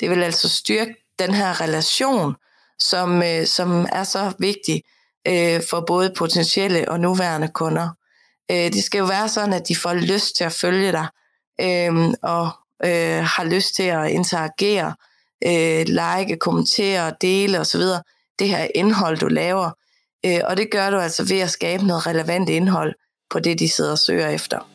Det vil altså styrke den her relation, som, øh, som er så vigtig øh, for både potentielle og nuværende kunder. Øh, det skal jo være sådan, at de får lyst til at følge dig, øh, og øh, har lyst til at interagere, øh, like, kommentere, dele osv. Det her indhold, du laver. Øh, og det gør du altså ved at skabe noget relevant indhold på det, de sidder og søger efter.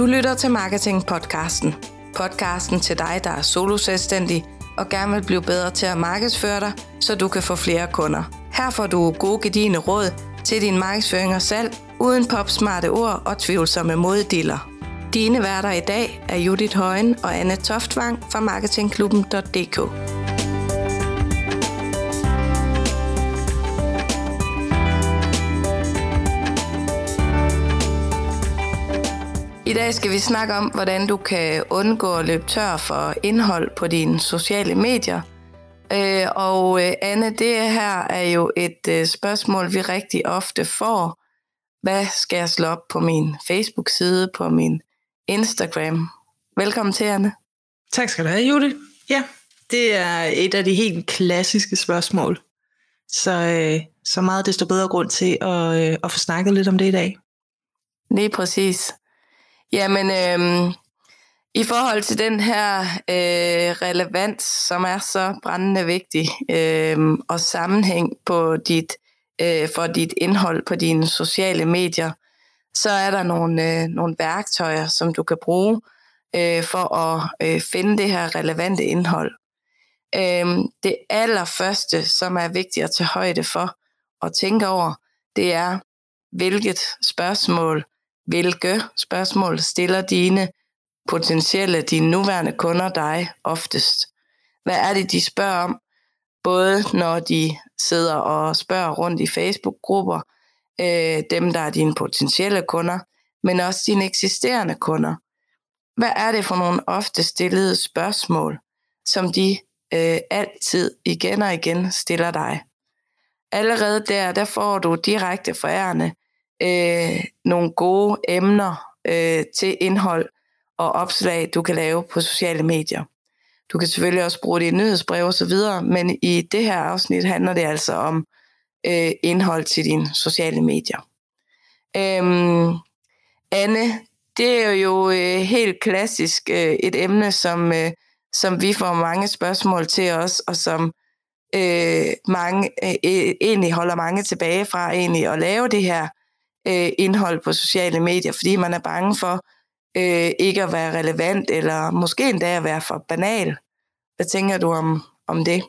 Du lytter til Marketing Podcasten. Podcasten til dig, der er solo selvstændig og gerne vil blive bedre til at markedsføre dig, så du kan få flere kunder. Her får du gode gedigende råd til din markedsføring og salg, uden popsmarte ord og tvivlsomme moddiller. Dine værter i dag er Judith Højen og Anne Toftvang fra marketingklubben.dk. I dag skal vi snakke om, hvordan du kan undgå at løbe tør for indhold på dine sociale medier. Øh, og øh, Anne, det her er jo et øh, spørgsmål, vi rigtig ofte får. Hvad skal jeg slå op på min Facebook-side, på min Instagram? Velkommen til, Anne. Tak skal du have, Judy. Ja, det er et af de helt klassiske spørgsmål. Så, så meget desto bedre grund til at, at få snakket lidt om det i dag. Lige præcis. Jamen, øh, i forhold til den her øh, relevans, som er så brændende vigtig, øh, og sammenhæng på dit, øh, for dit indhold på dine sociale medier, så er der nogle, øh, nogle værktøjer, som du kan bruge øh, for at øh, finde det her relevante indhold. Øh, det allerførste, som er vigtigt at tage højde for og tænke over, det er, hvilket spørgsmål hvilke spørgsmål stiller dine potentielle, dine nuværende kunder dig oftest? Hvad er det, de spørger om? Både når de sidder og spørger rundt i Facebook-grupper, øh, dem der er dine potentielle kunder, men også dine eksisterende kunder. Hvad er det for nogle ofte stillede spørgsmål, som de øh, altid igen og igen stiller dig? Allerede der, der får du direkte forærende øh, nogle gode emner øh, til indhold og opslag, du kan lave på sociale medier. Du kan selvfølgelig også bruge det i nyhedsbrev og så videre, men i det her afsnit handler det altså om øh, indhold til dine sociale medier. Øhm, Anne, det er jo øh, helt klassisk øh, et emne, som, øh, som vi får mange spørgsmål til os, og som øh, mange øh, egentlig holder mange tilbage fra egentlig at lave det her øh, indhold på sociale medier, fordi man er bange for øh, ikke at være relevant, eller måske endda at være for banal. Hvad tænker du om, om det?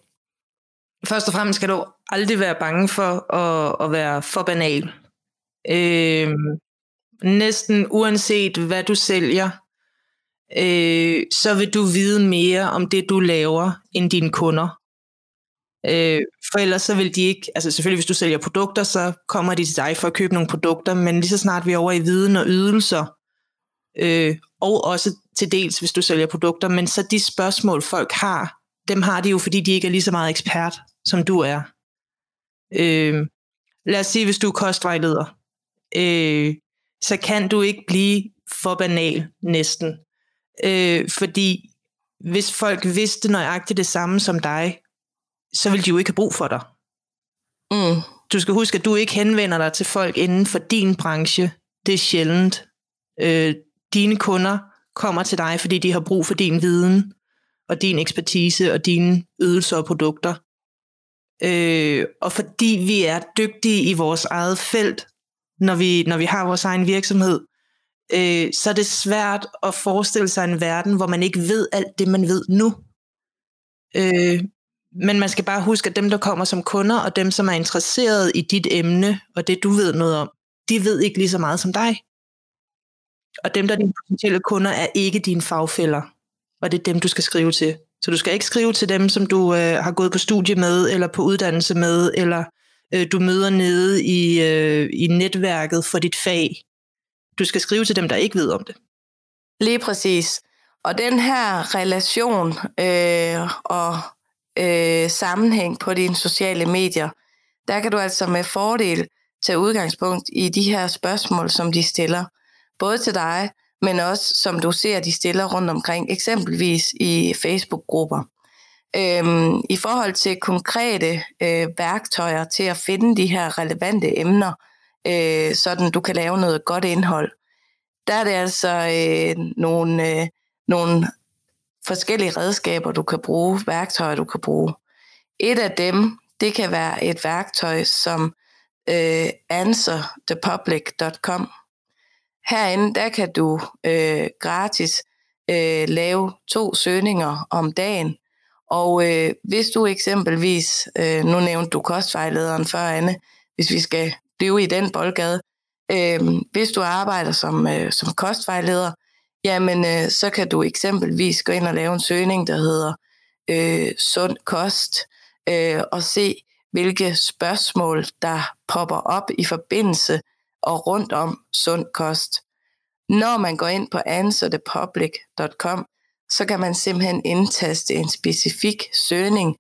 Først og fremmest skal du aldrig være bange for at, at være for banal. Øh, næsten uanset hvad du sælger, øh, så vil du vide mere om det, du laver, end dine kunder. Øh, for ellers så vil de ikke, altså selvfølgelig hvis du sælger produkter, så kommer de til dig for at købe nogle produkter, men lige så snart vi er over i viden og ydelser, øh, og også til dels hvis du sælger produkter, men så de spørgsmål folk har, dem har de jo fordi de ikke er lige så meget ekspert, som du er. Øh, lad os sige, hvis du er kostvejleder, øh, så kan du ikke blive for banal næsten. Øh, fordi hvis folk vidste nøjagtigt det samme som dig, så vil de jo ikke have brug for dig. Mm. Du skal huske, at du ikke henvender dig til folk inden for din branche. Det er sjældent. Øh, dine kunder kommer til dig, fordi de har brug for din viden, og din ekspertise, og dine ydelser og produkter. Øh, og fordi vi er dygtige i vores eget felt, når vi, når vi har vores egen virksomhed, øh, så er det svært at forestille sig en verden, hvor man ikke ved alt det, man ved nu. Øh, men man skal bare huske, at dem, der kommer som kunder, og dem, som er interesseret i dit emne, og det du ved noget om, de ved ikke lige så meget som dig. Og dem, der er dine potentielle kunder, er ikke dine fagfælder. Og det er dem, du skal skrive til. Så du skal ikke skrive til dem, som du øh, har gået på studie med, eller på uddannelse med, eller øh, du møder nede i, øh, i netværket for dit fag. Du skal skrive til dem, der ikke ved om det. Lige præcis. Og den her relation øh, og øh, sammenhæng på dine sociale medier, der kan du altså med fordel tage udgangspunkt i de her spørgsmål, som de stiller. Både til dig, men også som du ser, de stiller rundt omkring, eksempelvis i Facebook-grupper. Øhm, I forhold til konkrete øh, værktøjer til at finde de her relevante emner, øh, sådan du kan lave noget godt indhold, der er det altså øh, nogle, øh, nogle forskellige redskaber, du kan bruge, værktøjer, du kan bruge. Et af dem, det kan være et værktøj som øh, answerthepublic.com. Herinde, der kan du øh, gratis øh, lave to søgninger om dagen, og øh, hvis du eksempelvis, øh, nu nævnte du kostvejlederen før, Anne, hvis vi skal blive i den boldgade, øh, hvis du arbejder som, øh, som kostvejleder, jamen øh, så kan du eksempelvis gå ind og lave en søgning, der hedder øh, sund kost, øh, og se, hvilke spørgsmål, der popper op i forbindelse og rundt om sund kost. Når man går ind på answerthepublic.com, så kan man simpelthen indtaste en specifik søgning,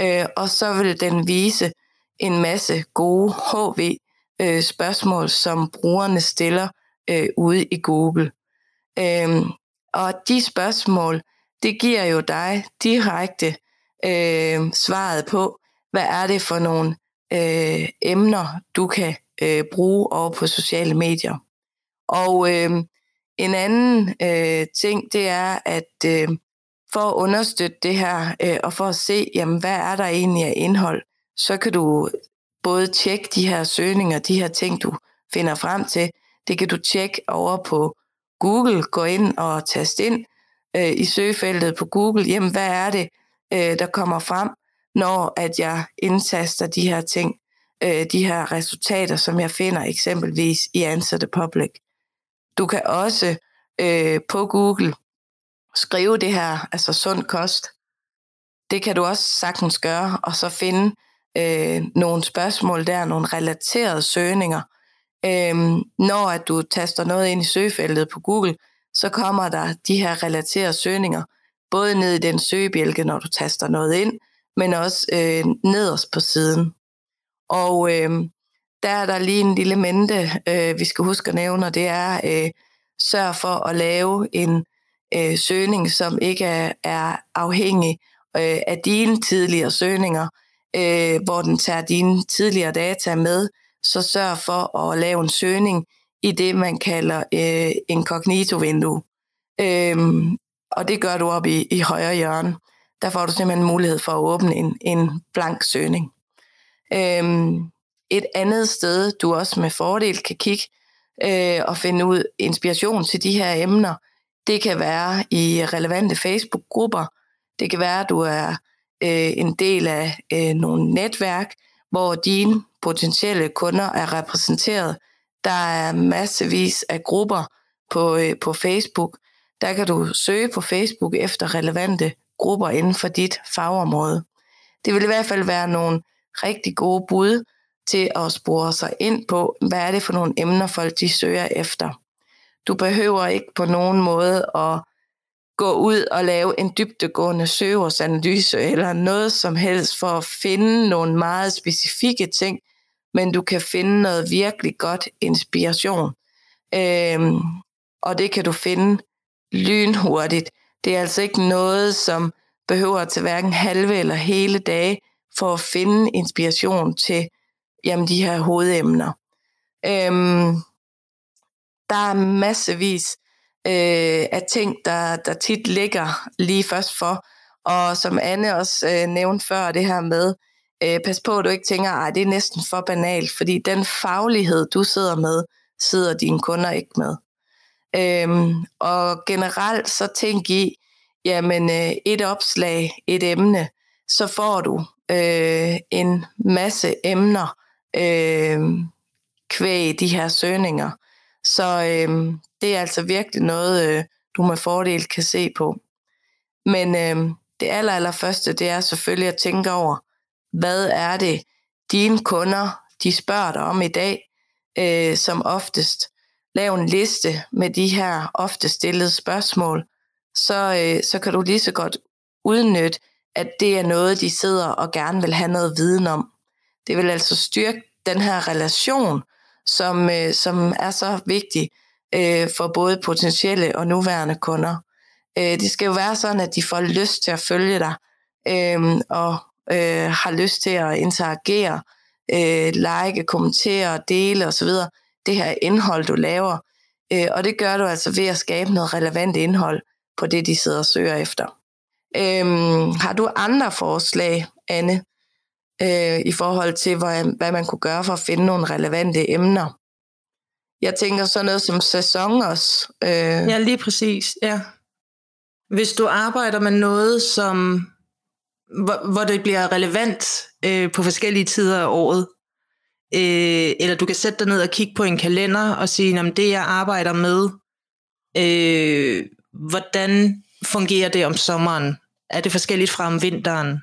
øh, og så vil den vise en masse gode HV-spørgsmål, øh, som brugerne stiller øh, ude i Google. Øh, og de spørgsmål, det giver jo dig direkte øh, svaret på, hvad er det for nogle øh, emner, du kan øh, bruge over på sociale medier. Og øh, en anden øh, ting, det er, at øh, for at understøtte det her, øh, og for at se, jamen, hvad er der egentlig af indhold, så kan du både tjekke de her søgninger, de her ting, du finder frem til. Det kan du tjekke over på Google, gå ind og tast ind øh, i søgefeltet på Google, jamen hvad er det, øh, der kommer frem, når at jeg indtaster de her ting, øh, de her resultater, som jeg finder eksempelvis i Answer the Public. Du kan også øh, på Google skrive det her, altså sund kost. Det kan du også sagtens gøre, og så finde øh, nogle spørgsmål der, nogle relaterede søgninger. Øhm, når at du taster noget ind i søgefeltet på Google, så kommer der de her relaterede søgninger, både ned i den søgebjælke, når du taster noget ind, men også øh, nederst på siden. Og øh, der er der lige en lille mente, øh, vi skal huske at nævne, og det er, øh, sørg for at lave en øh, søgning, som ikke er, er afhængig øh, af dine tidligere søgninger, øh, hvor den tager dine tidligere data med, så sørg for at lave en søgning i det, man kalder øh, incognito-vindue. Øhm, og det gør du op i, i højre hjørne. Der får du simpelthen mulighed for at åbne en, en blank søgning. Øhm, et andet sted, du også med fordel kan kigge øh, og finde ud inspiration til de her emner, det kan være i relevante Facebook-grupper. Det kan være, at du er øh, en del af øh, nogle netværk, hvor dine potentielle kunder er repræsenteret. Der er massevis af grupper på, øh, på Facebook. Der kan du søge på Facebook efter relevante grupper inden for dit fagområde. Det vil i hvert fald være nogle rigtig gode bud til at spore sig ind på, hvad er det for nogle emner, folk de søger efter. Du behøver ikke på nogen måde at gå ud og lave en dybtegående søgeårsanalyse eller noget som helst for at finde nogle meget specifikke ting, men du kan finde noget virkelig godt inspiration. Øhm, og det kan du finde lynhurtigt. Det er altså ikke noget, som behøver til hverken halve eller hele dage for at finde inspiration til jamen, de her hovedemner. Øhm, der er massevis øh, af ting, der, der tit ligger lige først for, og som Anne også øh, nævnte før, det her med, øh, pas på, at du ikke tænker, at det er næsten for banalt, fordi den faglighed, du sidder med, sidder dine kunder ikke med. Øhm, og generelt så tænk i, jamen øh, et opslag, et emne, så får du øh, en masse emner øh, kvæg de her søgninger. Så øh, det er altså virkelig noget, øh, du med fordel kan se på. Men øh, det aller, aller første, det er selvfølgelig at tænke over, hvad er det, dine kunder, de spørger dig om i dag, øh, som oftest. Lav en liste med de her ofte stillede spørgsmål, så, øh, så kan du lige så godt udnytte, at det er noget, de sidder og gerne vil have noget viden om. Det vil altså styrke den her relation, som, øh, som er så vigtig øh, for både potentielle og nuværende kunder. Øh, det skal jo være sådan, at de får lyst til at følge dig, øh, og øh, har lyst til at interagere, øh, like, kommentere, dele osv. Det her indhold, du laver. Øh, og det gør du altså ved at skabe noget relevant indhold på det, de sidder og søger efter. Øh, har du andre forslag, Anne, øh, i forhold til, hvad, hvad man kunne gøre for at finde nogle relevante emner? Jeg tænker sådan noget som sæson også. Øh. Ja, lige præcis, ja. Hvis du arbejder med noget, som hvor, hvor det bliver relevant øh, på forskellige tider af året, øh, eller du kan sætte dig ned og kigge på en kalender og sige, om det jeg arbejder med, øh, hvordan fungerer det om sommeren? Er det forskelligt fra om vinteren?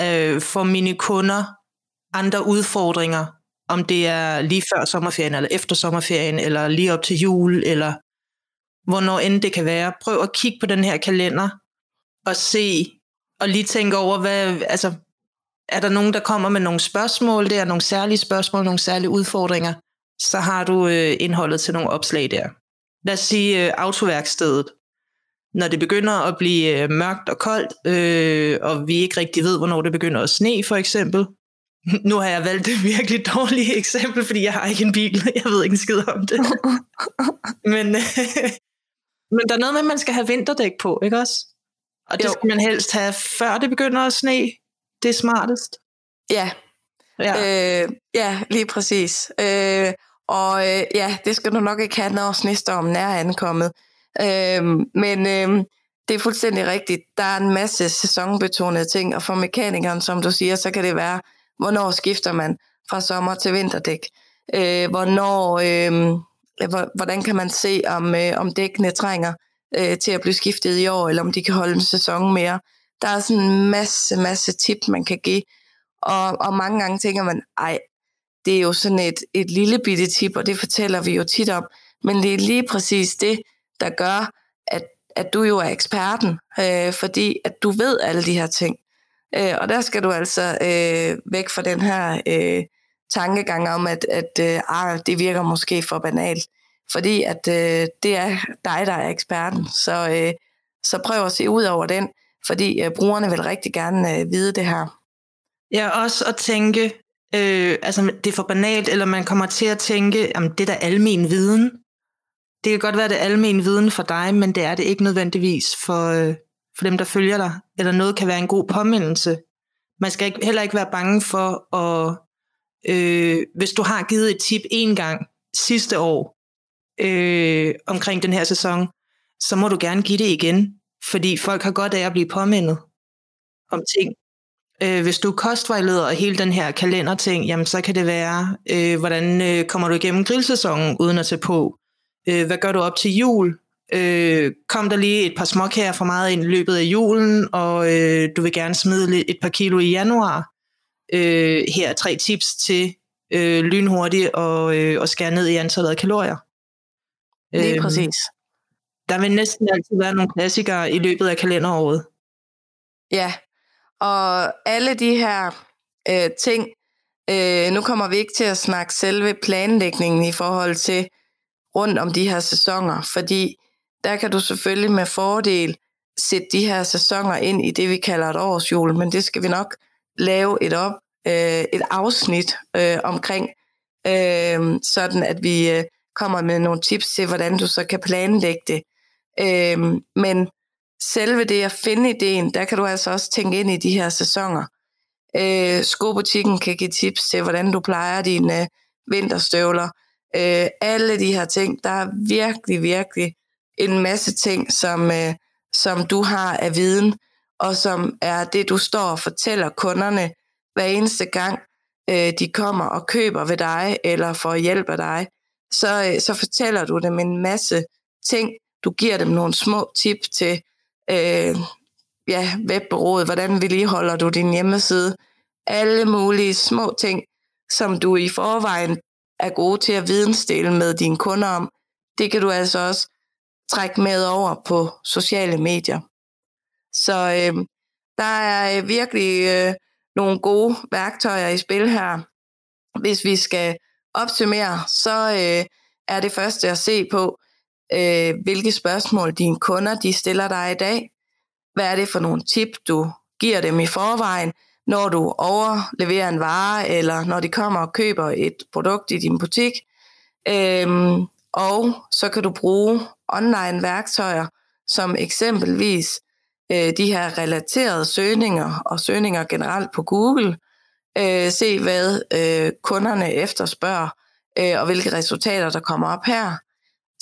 Øh, for mine kunder andre udfordringer, om det er lige før sommerferien, eller efter sommerferien, eller lige op til jul, eller hvornår end det kan være. Prøv at kigge på den her kalender, og se, og lige tænke over, hvad, altså, er der nogen, der kommer med nogle spørgsmål der, nogle særlige spørgsmål, nogle særlige udfordringer, så har du øh, indholdet til nogle opslag der. Lad os sige øh, autoværkstedet. Når det begynder at blive øh, mørkt og koldt, øh, og vi ikke rigtig ved, hvornår det begynder at sne for eksempel. Nu har jeg valgt et virkelig dårligt eksempel, fordi jeg har ikke en bil. Jeg ved ikke en skid om det. men, øh, men der er noget med, at man skal have vinterdæk på, ikke også? Og det jo. skal man helst have, før det begynder at sne. Det er smartest. Ja, ja, øh, ja lige præcis. Øh, og øh, ja, det skal du nok ikke have, når snestormen er ankommet. Øh, men øh, det er fuldstændig rigtigt. Der er en masse sæsonbetonede ting, og for mekanikeren, som du siger, så kan det være, hvornår skifter man fra sommer til vinterdæk? Øh, hvornår, øh, hvordan kan man se, om, øh, om dækkene trænger øh, til at blive skiftet i år, eller om de kan holde en sæson mere. Der er sådan en masse, masse tip, man kan give. Og, og mange gange tænker man, ej, det er jo sådan et, et lille bitte tip, og det fortæller vi jo tit om. Men det er lige præcis det, der gør, at, at du jo er eksperten, øh, fordi at du ved alle de her ting. Øh, og der skal du altså øh, væk fra den her øh, tankegang om, at, at øh, ah, det virker måske for banalt fordi at øh, det er dig, der er eksperten. Så, øh, så prøv at se ud over den, fordi øh, brugerne vil rigtig gerne øh, vide det her. Ja, også at tænke, øh, altså det er for banalt, eller man kommer til at tænke, om det er da almen viden. Det kan godt være, det er almen viden for dig, men det er det ikke nødvendigvis for, øh, for dem, der følger dig. Eller noget kan være en god påmindelse. Man skal ikke, heller ikke være bange for at, øh, hvis du har givet et tip en gang sidste år, øh, omkring den her sæson, så må du gerne give det igen, fordi folk har godt af at blive påmindet om ting. Øh, hvis du er kostvejleder og hele den her kalenderting, jamen så kan det være, øh, hvordan øh, kommer du igennem grillsæsonen uden at tage på? Øh, hvad gør du op til jul? Øh, kom der lige et par småkager for meget ind i løbet af julen, og øh, du vil gerne smide et par kilo i januar. Øh, her er tre tips til øh, lynhurtigt og, øh, og skære ned i antallet af kalorier. Lige øhm, præcis. Der vil næsten altid være nogle klassikere i løbet af kalenderåret. Ja, og alle de her øh, ting, øh, nu kommer vi ikke til at snakke selve planlægningen i forhold til rundt om de her sæsoner, fordi der kan du selvfølgelig med fordel sætte de her sæsoner ind i det, vi kalder et årsjul, men det skal vi nok lave et op, øh, et afsnit øh, omkring, øh, sådan at vi øh, kommer med nogle tips til, hvordan du så kan planlægge det. Øh, men selve det at finde ideen, der kan du altså også tænke ind i de her sæsoner. Øh, skobutikken kan give tips til, hvordan du plejer dine øh, vinterstøvler. Øh, alle de her ting, der er virkelig, virkelig en masse ting, som, øh, som du har af viden, og som er det, du står og fortæller kunderne hver eneste gang, øh, de kommer og køber ved dig, eller får hjælp af dig så, øh, så fortæller du dem en masse ting. Du giver dem nogle små tip til øh, ja, webbureauet, hvordan vedligeholder du din hjemmeside. Alle mulige små ting, som du i forvejen er gode til at vidensdele med dine kunder om. Det kan du altså også trække med over på sociale medier. Så øh, der er øh, virkelig øh, nogle gode værktøjer i spil her, hvis vi skal opsummere, så øh, er det første at se på, øh, hvilke spørgsmål dine kunder de stiller dig i dag. Hvad er det for nogle tip, du giver dem i forvejen, når du overleverer en vare, eller når de kommer og køber et produkt i din butik. Øhm, og så kan du bruge online værktøjer, som eksempelvis øh, de her relaterede søgninger og søgninger generelt på Google. Øh, se, hvad øh, kunderne efterspørger, øh, og hvilke resultater, der kommer op her.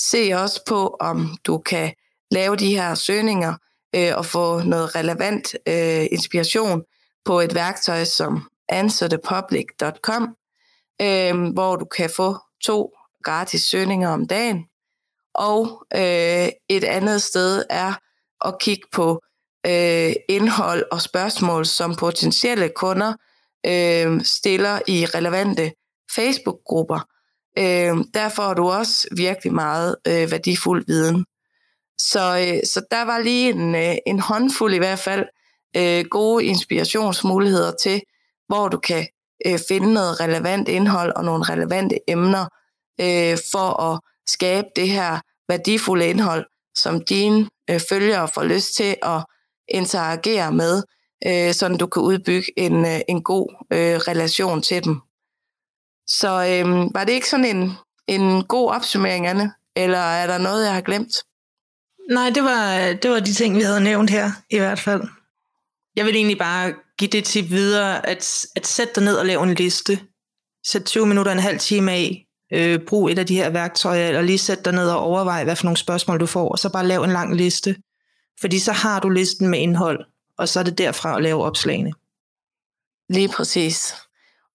Se også på, om du kan lave de her søgninger øh, og få noget relevant øh, inspiration på et værktøj som answerthepublic.com, øh, hvor du kan få to gratis søgninger om dagen. Og øh, et andet sted er at kigge på øh, indhold og spørgsmål, som potentielle kunder øh, stiller i relevante Facebook-grupper. Øh, der får du også virkelig meget øh, værdifuld viden. Så, øh, så der var lige en, øh, en håndfuld i hvert fald øh, gode inspirationsmuligheder til, hvor du kan øh, finde noget relevant indhold og nogle relevante emner øh, for at skabe det her værdifulde indhold, som dine øh, følgere får lyst til at interagere med, øh, sådan du kan udbygge en, øh, en god øh, relation til dem. Så øh, var det ikke sådan en, en god opsummering, Anne? Eller er der noget, jeg har glemt? Nej, det var, det var de ting, vi havde nævnt her, i hvert fald. Jeg vil egentlig bare give det tip videre, at, at sætte dig ned og lave en liste. Sæt 20 minutter, en halv time af. Øh, brug et af de her værktøjer, eller lige sæt dig ned og overvej, hvad for nogle spørgsmål du får, og så bare lav en lang liste. Fordi så har du listen med indhold, og så er det derfra at lave opslagene. Lige præcis.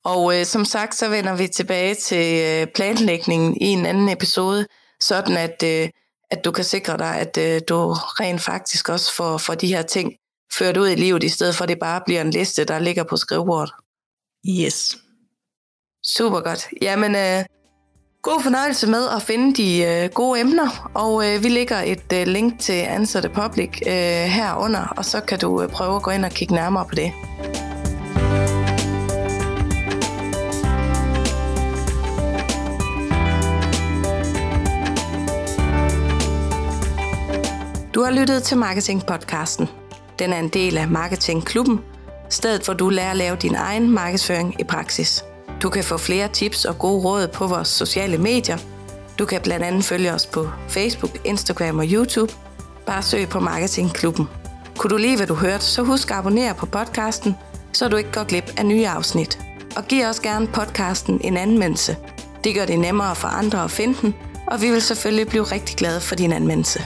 Og øh, som sagt, så vender vi tilbage til øh, planlægningen i en anden episode, sådan at, øh, at du kan sikre dig, at øh, du rent faktisk også får, får de her ting ført ud i livet, i stedet for at det bare bliver en liste, der ligger på skrivebordet. Yes. Super godt. Jamen, øh, god fornøjelse med at finde de øh, gode emner, og øh, vi lægger et øh, link til Answer the Public øh, herunder, og så kan du øh, prøve at gå ind og kigge nærmere på det. Du har lyttet til Marketing Podcasten. Den er en del af Marketing Klubben, stedet hvor du lærer at lave din egen markedsføring i praksis. Du kan få flere tips og gode råd på vores sociale medier. Du kan blandt andet følge os på Facebook, Instagram og YouTube. Bare søg på Marketingklubben. Kunne du lide, hvad du hørte, så husk at abonnere på podcasten, så du ikke går glip af nye afsnit. Og giv også gerne podcasten en anmeldelse. Det gør det nemmere for andre at finde den, og vi vil selvfølgelig blive rigtig glade for din anmeldelse.